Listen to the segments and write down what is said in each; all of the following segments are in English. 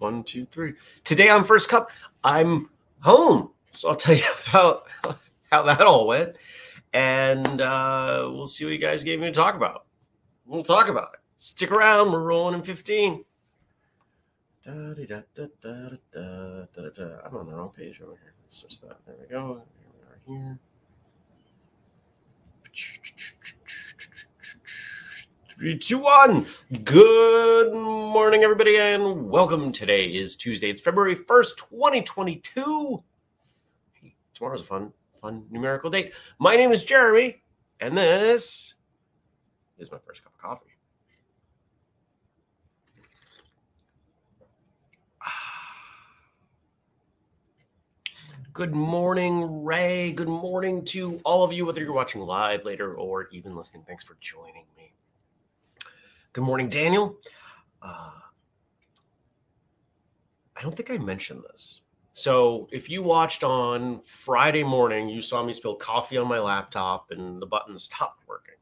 One, two, three. Today on First Cup, I'm home. So I'll tell you about how that all went. And uh, we'll see what you guys gave me to talk about. We'll talk about it. Stick around. We're rolling in 15. I'm on the wrong page over here. Let's switch that. There we go. Here we are here. Three, two, one. Good morning, everybody, and welcome. Today is Tuesday. It's February 1st, 2022. Hey, tomorrow's a fun, fun numerical date. My name is Jeremy, and this is my first cup of coffee. Good morning, Ray. Good morning to all of you, whether you're watching live later or even listening. Thanks for joining me. Good morning, Daniel. Uh, I don't think I mentioned this. So, if you watched on Friday morning, you saw me spill coffee on my laptop and the buttons stopped working.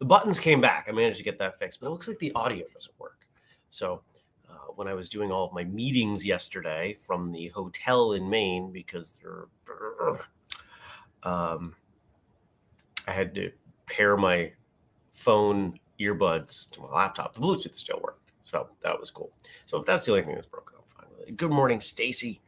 The buttons came back. I managed to get that fixed, but it looks like the audio doesn't work. So, uh, when I was doing all of my meetings yesterday from the hotel in Maine because they're, um, I had to pair my phone earbuds to my laptop. The Bluetooth still worked, so that was cool. So if that's the only thing that's broken, I'm fine with it. Good morning, Stacy.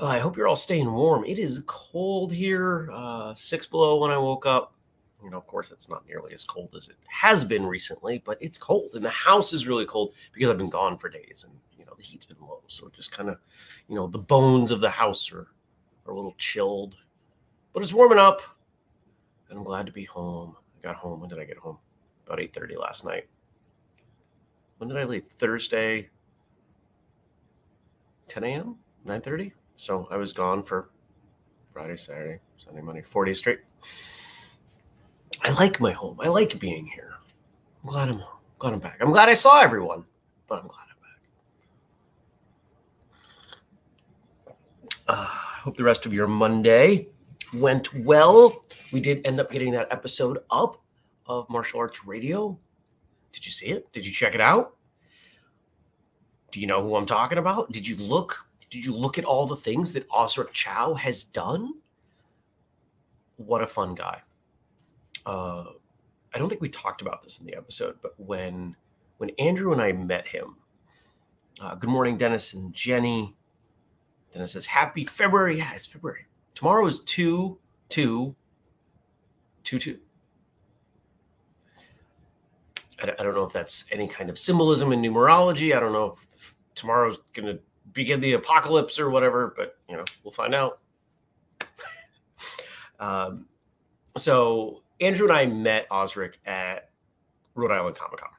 Oh, I hope you're all staying warm. It is cold here, uh, six below when I woke up you know, of course, it's not nearly as cold as it has been recently, but it's cold. And the house is really cold because I've been gone for days and, you know, the heat's been low. So just kind of, you know, the bones of the house are, are a little chilled, but it's warming up. And I'm glad to be home. I got home. When did I get home? About 8.30 last night. When did I leave? Thursday, 10 a.m., 9.30? So I was gone for Friday, Saturday, Sunday, Monday, 40 straight. I like my home. I like being here. I'm glad I'm glad I'm back. I'm glad I saw everyone, but I'm glad I'm back. Uh, I hope the rest of your Monday went well. We did end up getting that episode up of Martial Arts Radio. Did you see it? Did you check it out? Do you know who I'm talking about? Did you look? Did you look at all the things that Osric Chau has done? What a fun guy uh, I don't think we talked about this in the episode, but when when Andrew and I met him, uh, good morning, Dennis and Jenny. Dennis says, "Happy February." Yeah, it's February. Tomorrow is two two two two. I, I don't know if that's any kind of symbolism in numerology. I don't know if, tomorrow's going to begin the apocalypse or whatever, but you know, we'll find out. um, so Andrew and I met Osric at Rhode Island Comic Con.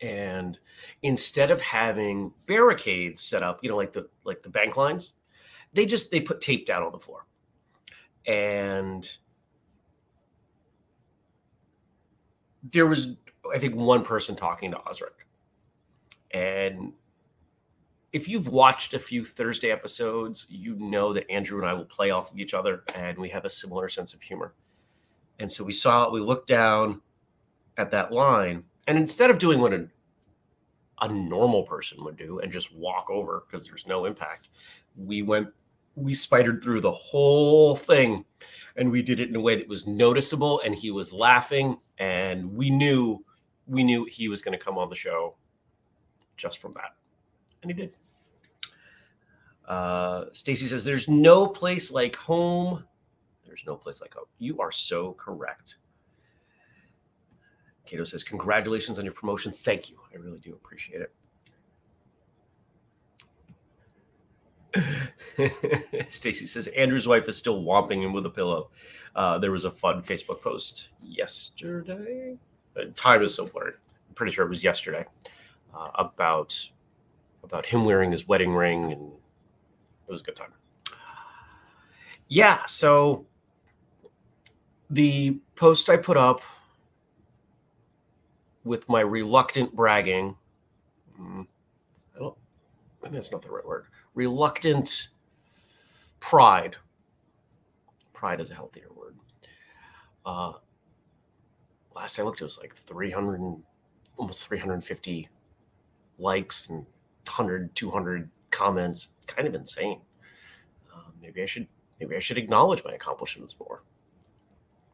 And instead of having barricades set up, you know, like the like the bank lines, they just they put tape down on the floor. And there was I think one person talking to Osric. And if you've watched a few Thursday episodes, you know that Andrew and I will play off of each other and we have a similar sense of humor. And so we saw, we looked down at that line, and instead of doing what a, a normal person would do and just walk over because there's no impact, we went, we spidered through the whole thing and we did it in a way that was noticeable and he was laughing and we knew we knew he was going to come on the show just from that and he did uh stacy says there's no place like home there's no place like home. You are so correct. Cato says, Congratulations on your promotion. Thank you. I really do appreciate it. Stacy says Andrew's wife is still whomping him with a pillow. Uh, there was a fun Facebook post yesterday. Time is so blurred. I'm pretty sure it was yesterday uh, about about him wearing his wedding ring, and it was a good time. Yeah, so the post I put up with my reluctant bragging, mm, I don't, maybe that's not the right word, reluctant pride. Pride is a healthier word. Uh, last I looked, it was like 300, almost 350 likes and 100, 200 comments. Kind of insane. Uh, maybe I should maybe I should acknowledge my accomplishments more.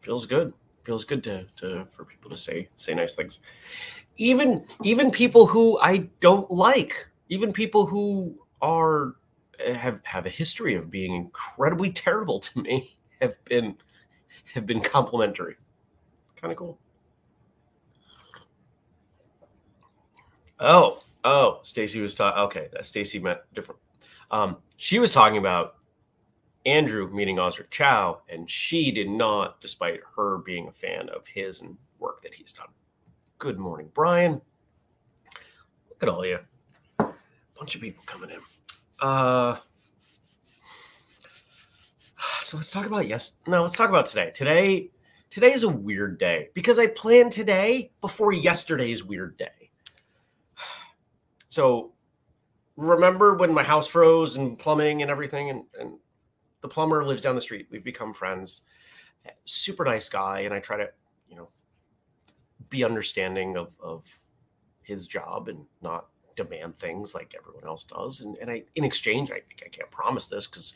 Feels good. Feels good to, to for people to say say nice things. Even even people who I don't like, even people who are have have a history of being incredibly terrible to me have been have been complimentary. Kind of cool. Oh, oh, Stacy was talking. Okay, that Stacy meant different. Um, she was talking about Andrew meeting Osric Chau, and she did not, despite her being a fan of his and work that he's done. Good morning, Brian. Look at all you. Bunch of people coming in. Uh, so let's talk about yes. No, let's talk about today. Today, today is a weird day because I planned today before yesterday's weird day. So remember when my house froze and plumbing and everything, and, and the plumber lives down the street. We've become friends. Super nice guy, and I try to, you know, be understanding of of his job and not demand things like everyone else does. And, and I, in exchange, I, I can't promise this because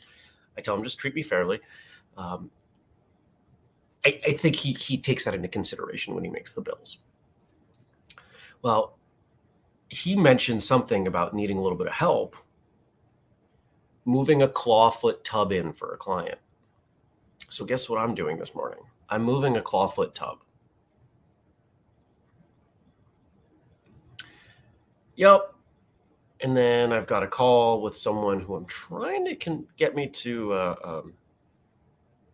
I tell him just treat me fairly. Um, I, I think he he takes that into consideration when he makes the bills. Well, he mentioned something about needing a little bit of help moving a clawfoot tub in for a client. So guess what I'm doing this morning? I'm moving a clawfoot tub. Yep. And then I've got a call with someone who I'm trying to can get me to uh, um,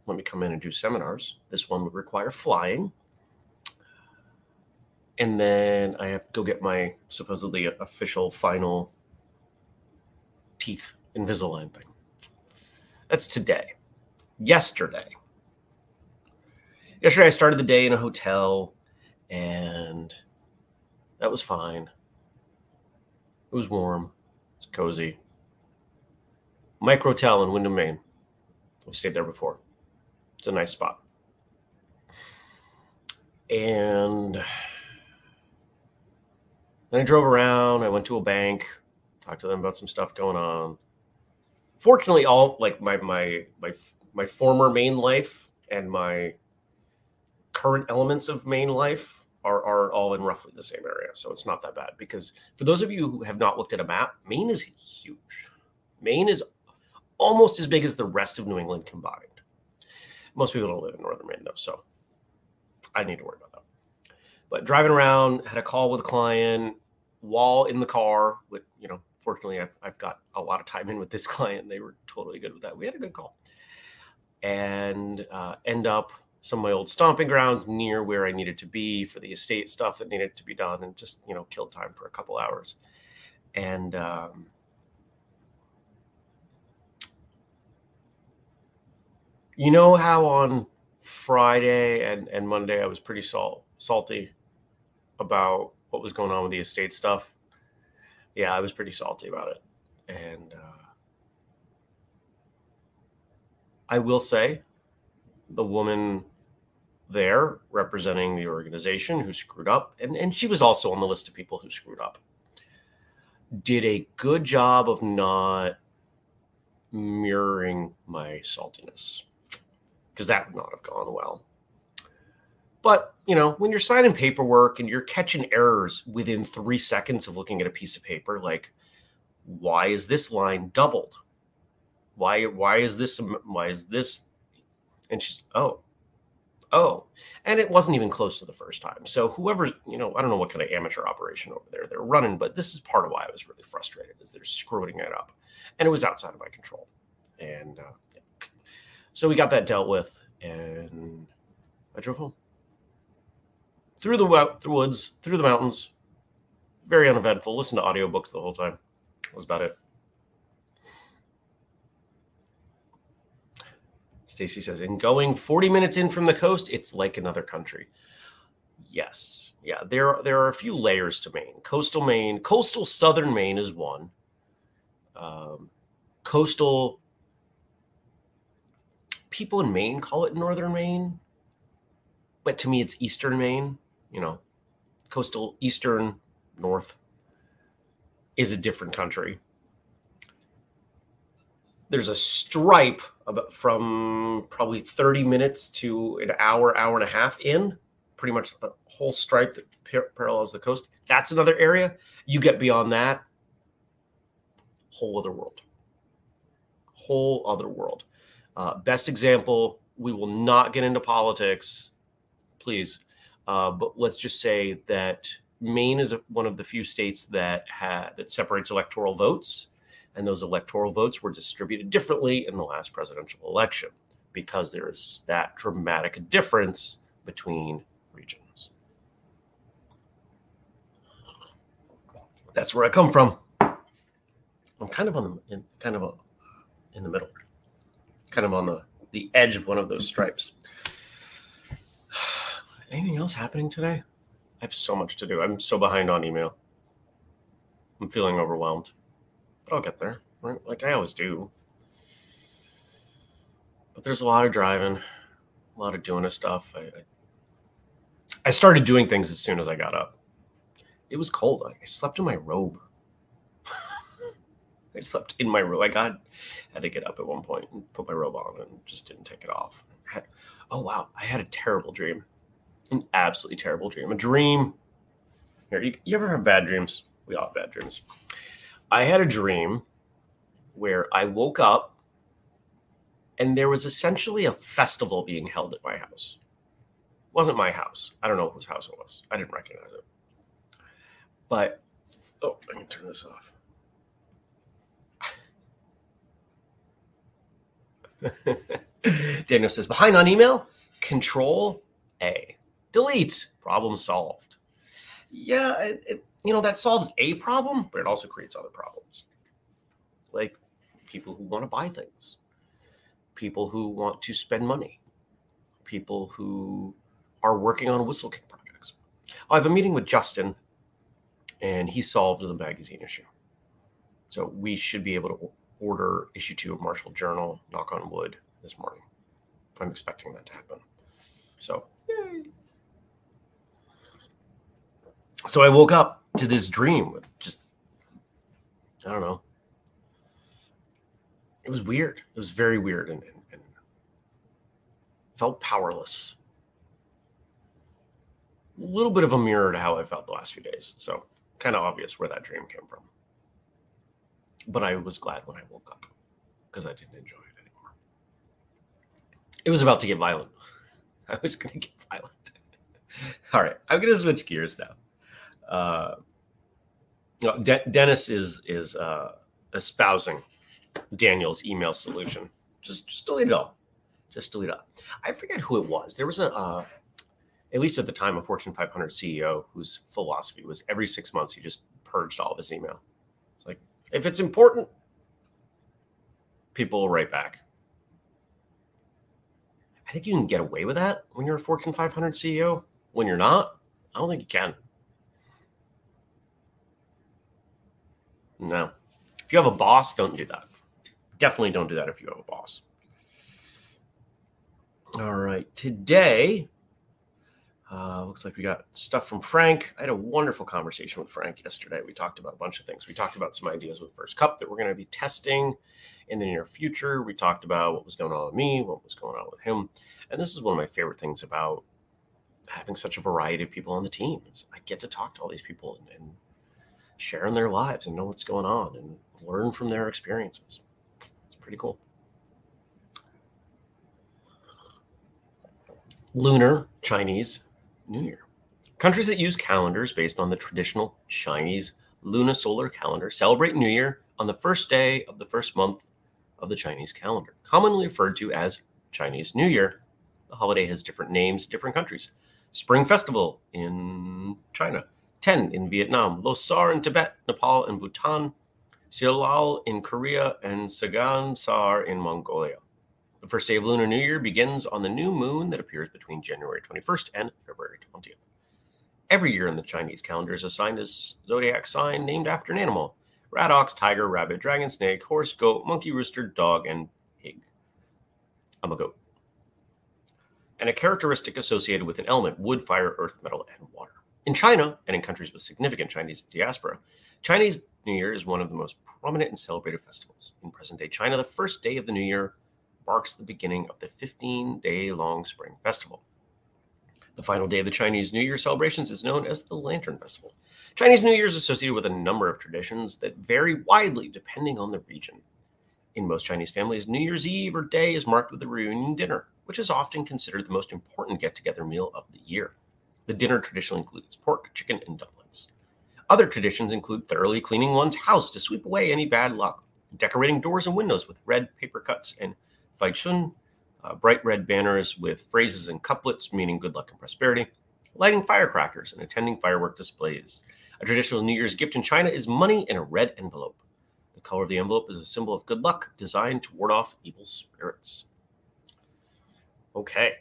let me come in and do seminars. This one would require flying. And then I have to go get my supposedly official final teeth Invisalign thing. That's today. Yesterday. Yesterday, I started the day in a hotel and that was fine. It was warm, it's cozy. Microtel in Windham, Maine. I've stayed there before. It's a nice spot. And then I drove around. I went to a bank, talked to them about some stuff going on fortunately all like my my my my former main life and my current elements of main life are, are all in roughly the same area. So it's not that bad because for those of you who have not looked at a map, Maine is huge. Maine is almost as big as the rest of New England combined. Most people don't live in northern Maine though, so I need to worry about. But driving around, had a call with a client while in the car with, you know, fortunately, I've, I've got a lot of time in with this client. They were totally good with that. We had a good call and uh, end up some of my old stomping grounds near where I needed to be for the estate stuff that needed to be done and just, you know, killed time for a couple hours. And, um, you know how on Friday and, and Monday I was pretty salt, salty about what was going on with the estate stuff yeah, I was pretty salty about it. And uh, I will say the woman there representing the organization who screwed up, and, and she was also on the list of people who screwed up, did a good job of not mirroring my saltiness because that would not have gone well. But, you know, when you're signing paperwork and you're catching errors within three seconds of looking at a piece of paper, like, why is this line doubled? Why, why is this, why is this? And she's, oh, oh. And it wasn't even close to the first time. So whoever, you know, I don't know what kind of amateur operation over there they're running, but this is part of why I was really frustrated is they're screwing it up. And it was outside of my control. And uh, yeah. so we got that dealt with and I drove home through the, the woods, through the mountains. Very uneventful. Listen to audiobooks the whole time. That was about it. Stacy says, in going 40 minutes in from the coast, it's like another country. Yes. Yeah. There, there are a few layers to Maine. Coastal Maine, coastal southern Maine is one. Um, coastal people in Maine call it northern Maine, but to me, it's eastern Maine you know, coastal eastern north. is a different country. There's a stripe about from probably 30 minutes to an hour, hour and a half in, pretty much a whole stripe that par- parallels the coast. That's another area. You get beyond that, whole other world. Whole other world. Uh, best example, we will not get into politics, please. Uh, but let's just say that Maine is one of the few states that ha- that separates electoral votes, and those electoral votes were distributed differently in the last presidential election because there is that dramatic difference between regions. That's where I come from. I'm kind of on the in, kind of a, in the middle, kind of on the the edge of one of those stripes. Anything else happening today? I have so much to do. I'm so behind on email. I'm feeling overwhelmed, but I'll get there, right? Like I always do. But there's a lot of driving, a lot of doing of stuff. I, I, I started doing things as soon as I got up. It was cold. I slept in my robe. I slept in my robe. I got had to get up at one point and put my robe on and just didn't take it off. Had, oh wow, I had a terrible dream an absolutely terrible dream. A dream. Here, you, you ever have bad dreams? We all have bad dreams. I had a dream where I woke up and there was essentially a festival being held at my house. It wasn't my house. I don't know whose house it was. I didn't recognize it. But oh, I can turn this off. Daniel says, behind on email, control A delete, problem solved. Yeah, it, it, you know, that solves a problem, but it also creates other problems. Like people who want to buy things, people who want to spend money, people who are working on whistlekick projects. I have a meeting with Justin, and he solved the magazine issue. So we should be able to order issue two of Martial Journal, knock on wood, this morning. I'm expecting that to happen. So, So I woke up to this dream just, I don't know. It was weird. It was very weird and, and, and felt powerless. A little bit of a mirror to how I felt the last few days. So kind of obvious where that dream came from. But I was glad when I woke up because I didn't enjoy it anymore. It was about to get violent. I was going to get violent. All right, I'm going to switch gears now uh, De- Dennis is is uh, espousing Daniel's email solution. Just just delete it all. Just delete it. All. I forget who it was. There was a uh, at least at the time a Fortune 500 CEO whose philosophy was every six months he just purged all of his email. It's like if it's important, people will write back. I think you can get away with that when you're a Fortune 500 CEO. When you're not, I don't think you can. No. If you have a boss, don't do that. Definitely don't do that if you have a boss. All right. Today, uh, looks like we got stuff from Frank. I had a wonderful conversation with Frank yesterday. We talked about a bunch of things. We talked about some ideas with First Cup that we're going to be testing in the near future. We talked about what was going on with me, what was going on with him. And this is one of my favorite things about having such a variety of people on the team. I get to talk to all these people and, and sharing their lives and know what's going on and learn from their experiences. It's pretty cool. Lunar Chinese New Year. Countries that use calendars based on the traditional Chinese lunisolar calendar celebrate New Year on the first day of the first month of the Chinese calendar, commonly referred to as Chinese New Year. The holiday has different names in different countries. Spring Festival in China, Tết in Vietnam, Losar in Tibet, Nepal, and Bhutan, Seollal in Korea, and Tsagaan Sar in Mongolia. The first day of Lunar New Year begins on the new moon that appears between January 21st and February 20th. Every year in the Chinese calendar is assigned a zodiac sign named after an animal rat, ox, tiger, rabbit, dragon, snake, horse, goat, monkey, rooster, dog, and pig. I'm a goat. And a characteristic associated with an element wood, fire, earth, metal, and water. In China and in countries with significant Chinese diaspora, Chinese New Year is one of the most prominent and celebrated festivals. In present day China, the first day of the new year marks the beginning of the 15 day long spring festival. The final day of the Chinese New Year celebrations is known as the Lantern Festival. Chinese New Year is associated with a number of traditions that vary widely depending on the region. In most Chinese families, New Year's Eve or day is marked with a reunion dinner, which is often considered the most important get together meal of the year. The dinner traditionally includes pork, chicken, and dumplings. Other traditions include thoroughly cleaning one's house to sweep away any bad luck, decorating doors and windows with red paper cuts and faichun, uh, bright red banners with phrases and couplets meaning good luck and prosperity, lighting firecrackers, and attending firework displays. A traditional New Year's gift in China is money in a red envelope. The color of the envelope is a symbol of good luck, designed to ward off evil spirits. Okay.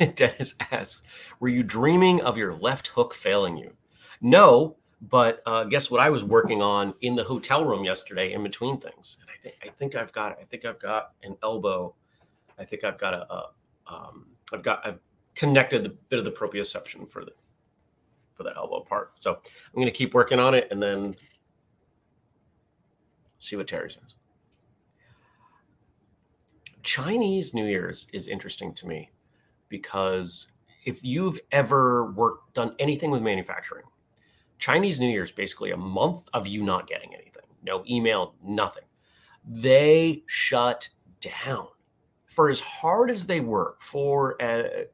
Dennis asks, Were you dreaming of your left hook failing you? No, but uh, guess what I was working on in the hotel room yesterday in between things. And I think I think I've got I think I've got an elbow. I think I've got a, a um, I've got I've connected the bit of the proprioception for the for the elbow part. So I'm going to keep working on it and then see what Terry says. Chinese New Year's is interesting to me because if you've ever worked done anything with manufacturing, Chinese New Year is basically a month of you not getting anything, no email, nothing. They shut down for as hard as they work for uh,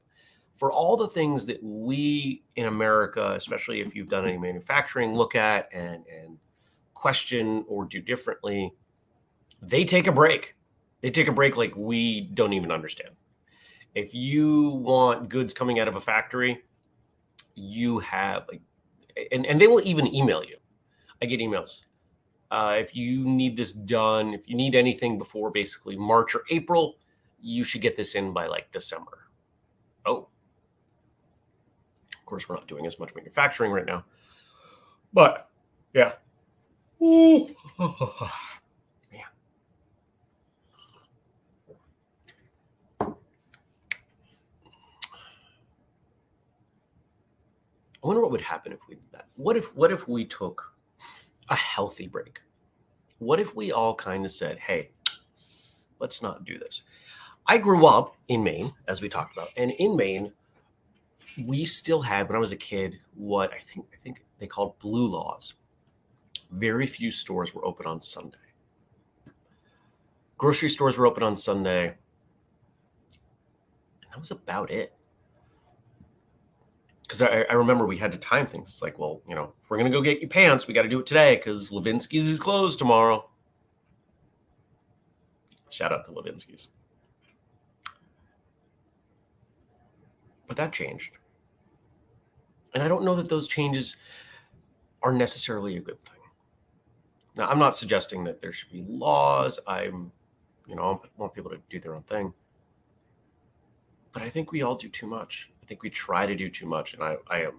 for all the things that we in America, especially if you've done any manufacturing, look at and and question or do differently. They take a break. They take a break like we don't even understand. If you want goods coming out of a factory, you have like, and, and they will even email you. I get emails. Uh, if you need this done, if you need anything before basically March or April, you should get this in by like December. Oh, of course, we're not doing as much manufacturing right now, but yeah. I wonder what would happen if we did that. What if what if we took a healthy break? What if we all kind of said, "Hey, let's not do this." I grew up in Maine, as we talked about, and in Maine, we still had when I was a kid what I think I think they called blue laws. Very few stores were open on Sunday. Grocery stores were open on Sunday. And that was about it because I, I, remember we had to time things. It's like, well, you know, if we're gonna go get your pants, we got to do it today because Levinsky's is closed tomorrow. Shout out to Levinsky's. But that changed. And I don't know that those changes are necessarily a good thing. Now, I'm not suggesting that there should be laws. I'm, you know, I want people to do their own thing. But I think we all do too much. I think we try to do too much, and I, I am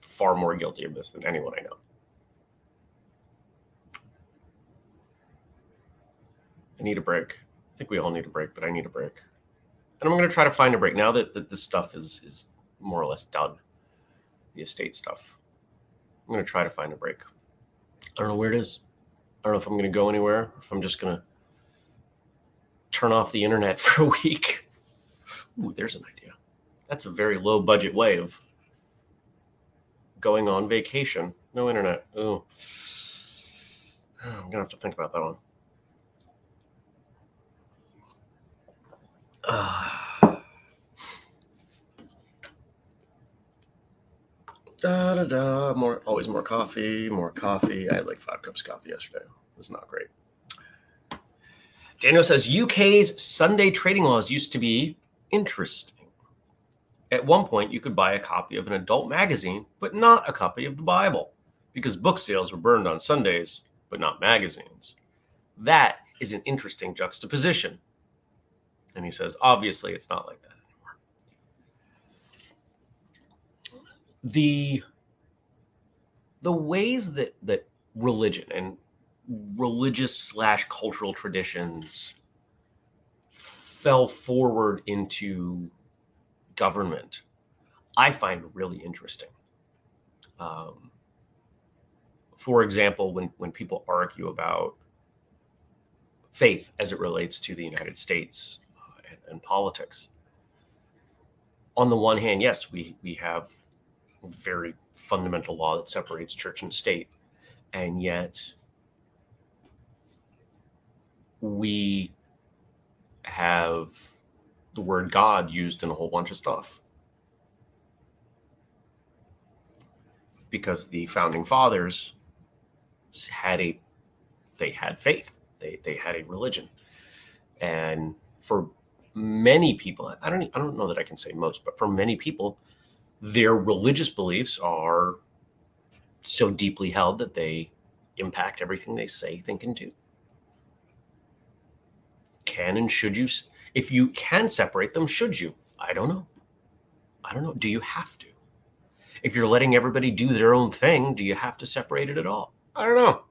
far more guilty of this than anyone I know. I need a break. I think we all need a break, but I need a break. And I'm going to try to find a break now that, that this stuff is is more or less done. The estate stuff. I'm going to try to find a break. I don't know where it is. I don't know if I'm going to go anywhere, if I'm just going to turn off the internet for a week. Ooh, there's an idea that's a very low budget way of going on vacation. No internet. Oh, I'm gonna have to think about that one. Uh, da da da. More, always more coffee. More coffee. I had like five cups of coffee yesterday. It was not great. Daniel says UK's Sunday trading laws used to be interesting. At one point, you could buy a copy of an adult magazine, but not a copy of the Bible, because book sales were burned on Sundays, but not magazines. That is an interesting juxtaposition. And he says, obviously, it's not like that anymore. The the ways that that religion and religious slash cultural traditions fell forward into government, I find really interesting. Um, for example, when, when people argue about faith as it relates to the United States uh, and, and politics, on the one hand, yes, we, we have a very fundamental law that separates church and state. And yet, we have the word God used in a whole bunch of stuff. Because the founding fathers had a they had faith. They they had a religion. And for many people, I don't I don't know that I can say most, but for many people, their religious beliefs are so deeply held that they impact everything they say, think, and do. Can and should you, if you can separate them, should you? I don't know. I don't know. Do you have to? If you're letting everybody do their own thing, do you have to separate it at all? I don't know.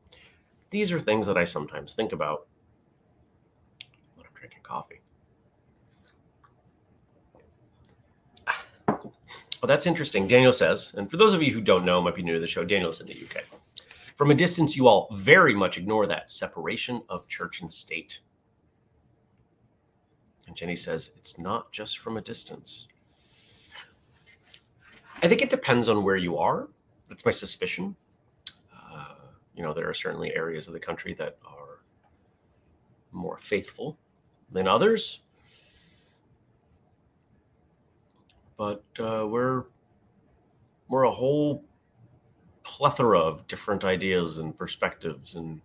These are things that I sometimes think about when I'm drinking coffee. Well, that's interesting. Daniel says, and for those of you who don't know, might be new to the show, Daniel's in the UK. From a distance, you all very much ignore that separation of church and state. And Jenny says, it's not just from a distance. I think it depends on where you are. That's my suspicion. Uh, you know, there are certainly areas of the country that are more faithful than others. But uh, we're we're a whole plethora of different ideas and perspectives and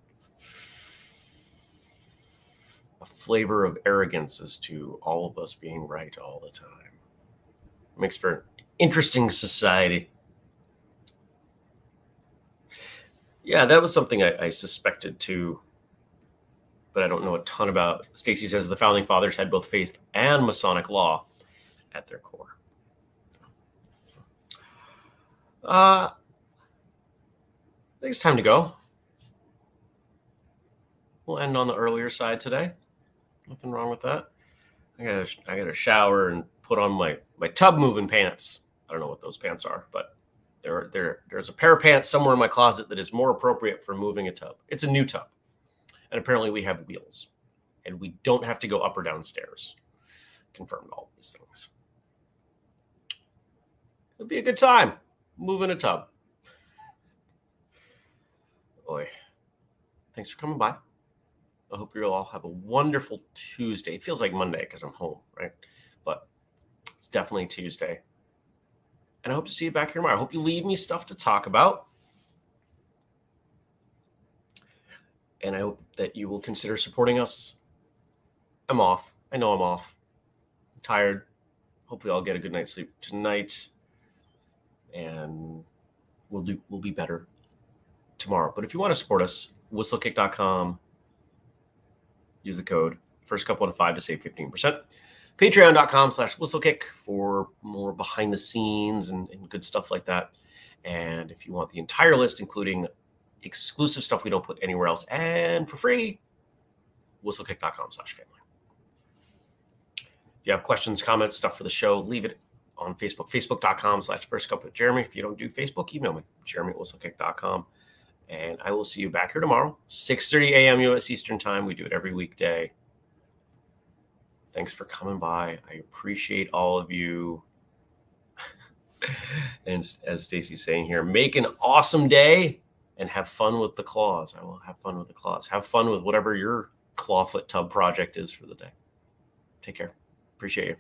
a flavor of arrogance as to all of us being right all the time. Makes for an interesting society. Yeah, that was something I, I suspected too, but I don't know a ton about. Stacy says the founding fathers had both faith and Masonic law at their core. Uh, I think it's time to go. We'll end on the earlier side today. Nothing wrong with that. I got I got to shower and put on my my tub moving pants. I don't know what those pants are, but there there there's a pair of pants somewhere in my closet that is more appropriate for moving a tub. It's a new tub, and apparently we have wheels, and we don't have to go up or downstairs. Confirmed all these things. It'll be a good time moving a tub. Boy, thanks for coming by. I hope you all have a wonderful Tuesday. It feels like Monday because I'm home, right? But it's definitely Tuesday. And I hope to see you back here tomorrow. I hope you leave me stuff to talk about. And I hope that you will consider supporting us. I'm off. I know I'm off. I'm tired. Hopefully, I'll get a good night's sleep tonight. And we'll do we'll be better tomorrow. But if you want to support us, whistlekick.com use the code first couple of five to save 15%. Patreon.com slash whistlekick for more behind the scenes and, and good stuff like that. And if you want the entire list, including exclusive stuff we don't put anywhere else and for free, whistlekick.com slash family. If you have questions, comments, stuff for the show, leave it on Facebook, facebook.com slash first cup with Jeremy. If you don't do Facebook, email me, jeremy at whistlekick.com. And I will see you back here tomorrow, 6.30 a.m. U.S. Eastern Time. We do it every weekday. Thanks for coming by. I appreciate all of you. and as Stacy's saying here, make an awesome day and have fun with the claws. I will have fun with the claws. Have fun with whatever your clawfoot tub project is for the day. Take care. Appreciate you.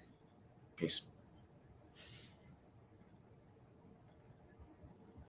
Peace.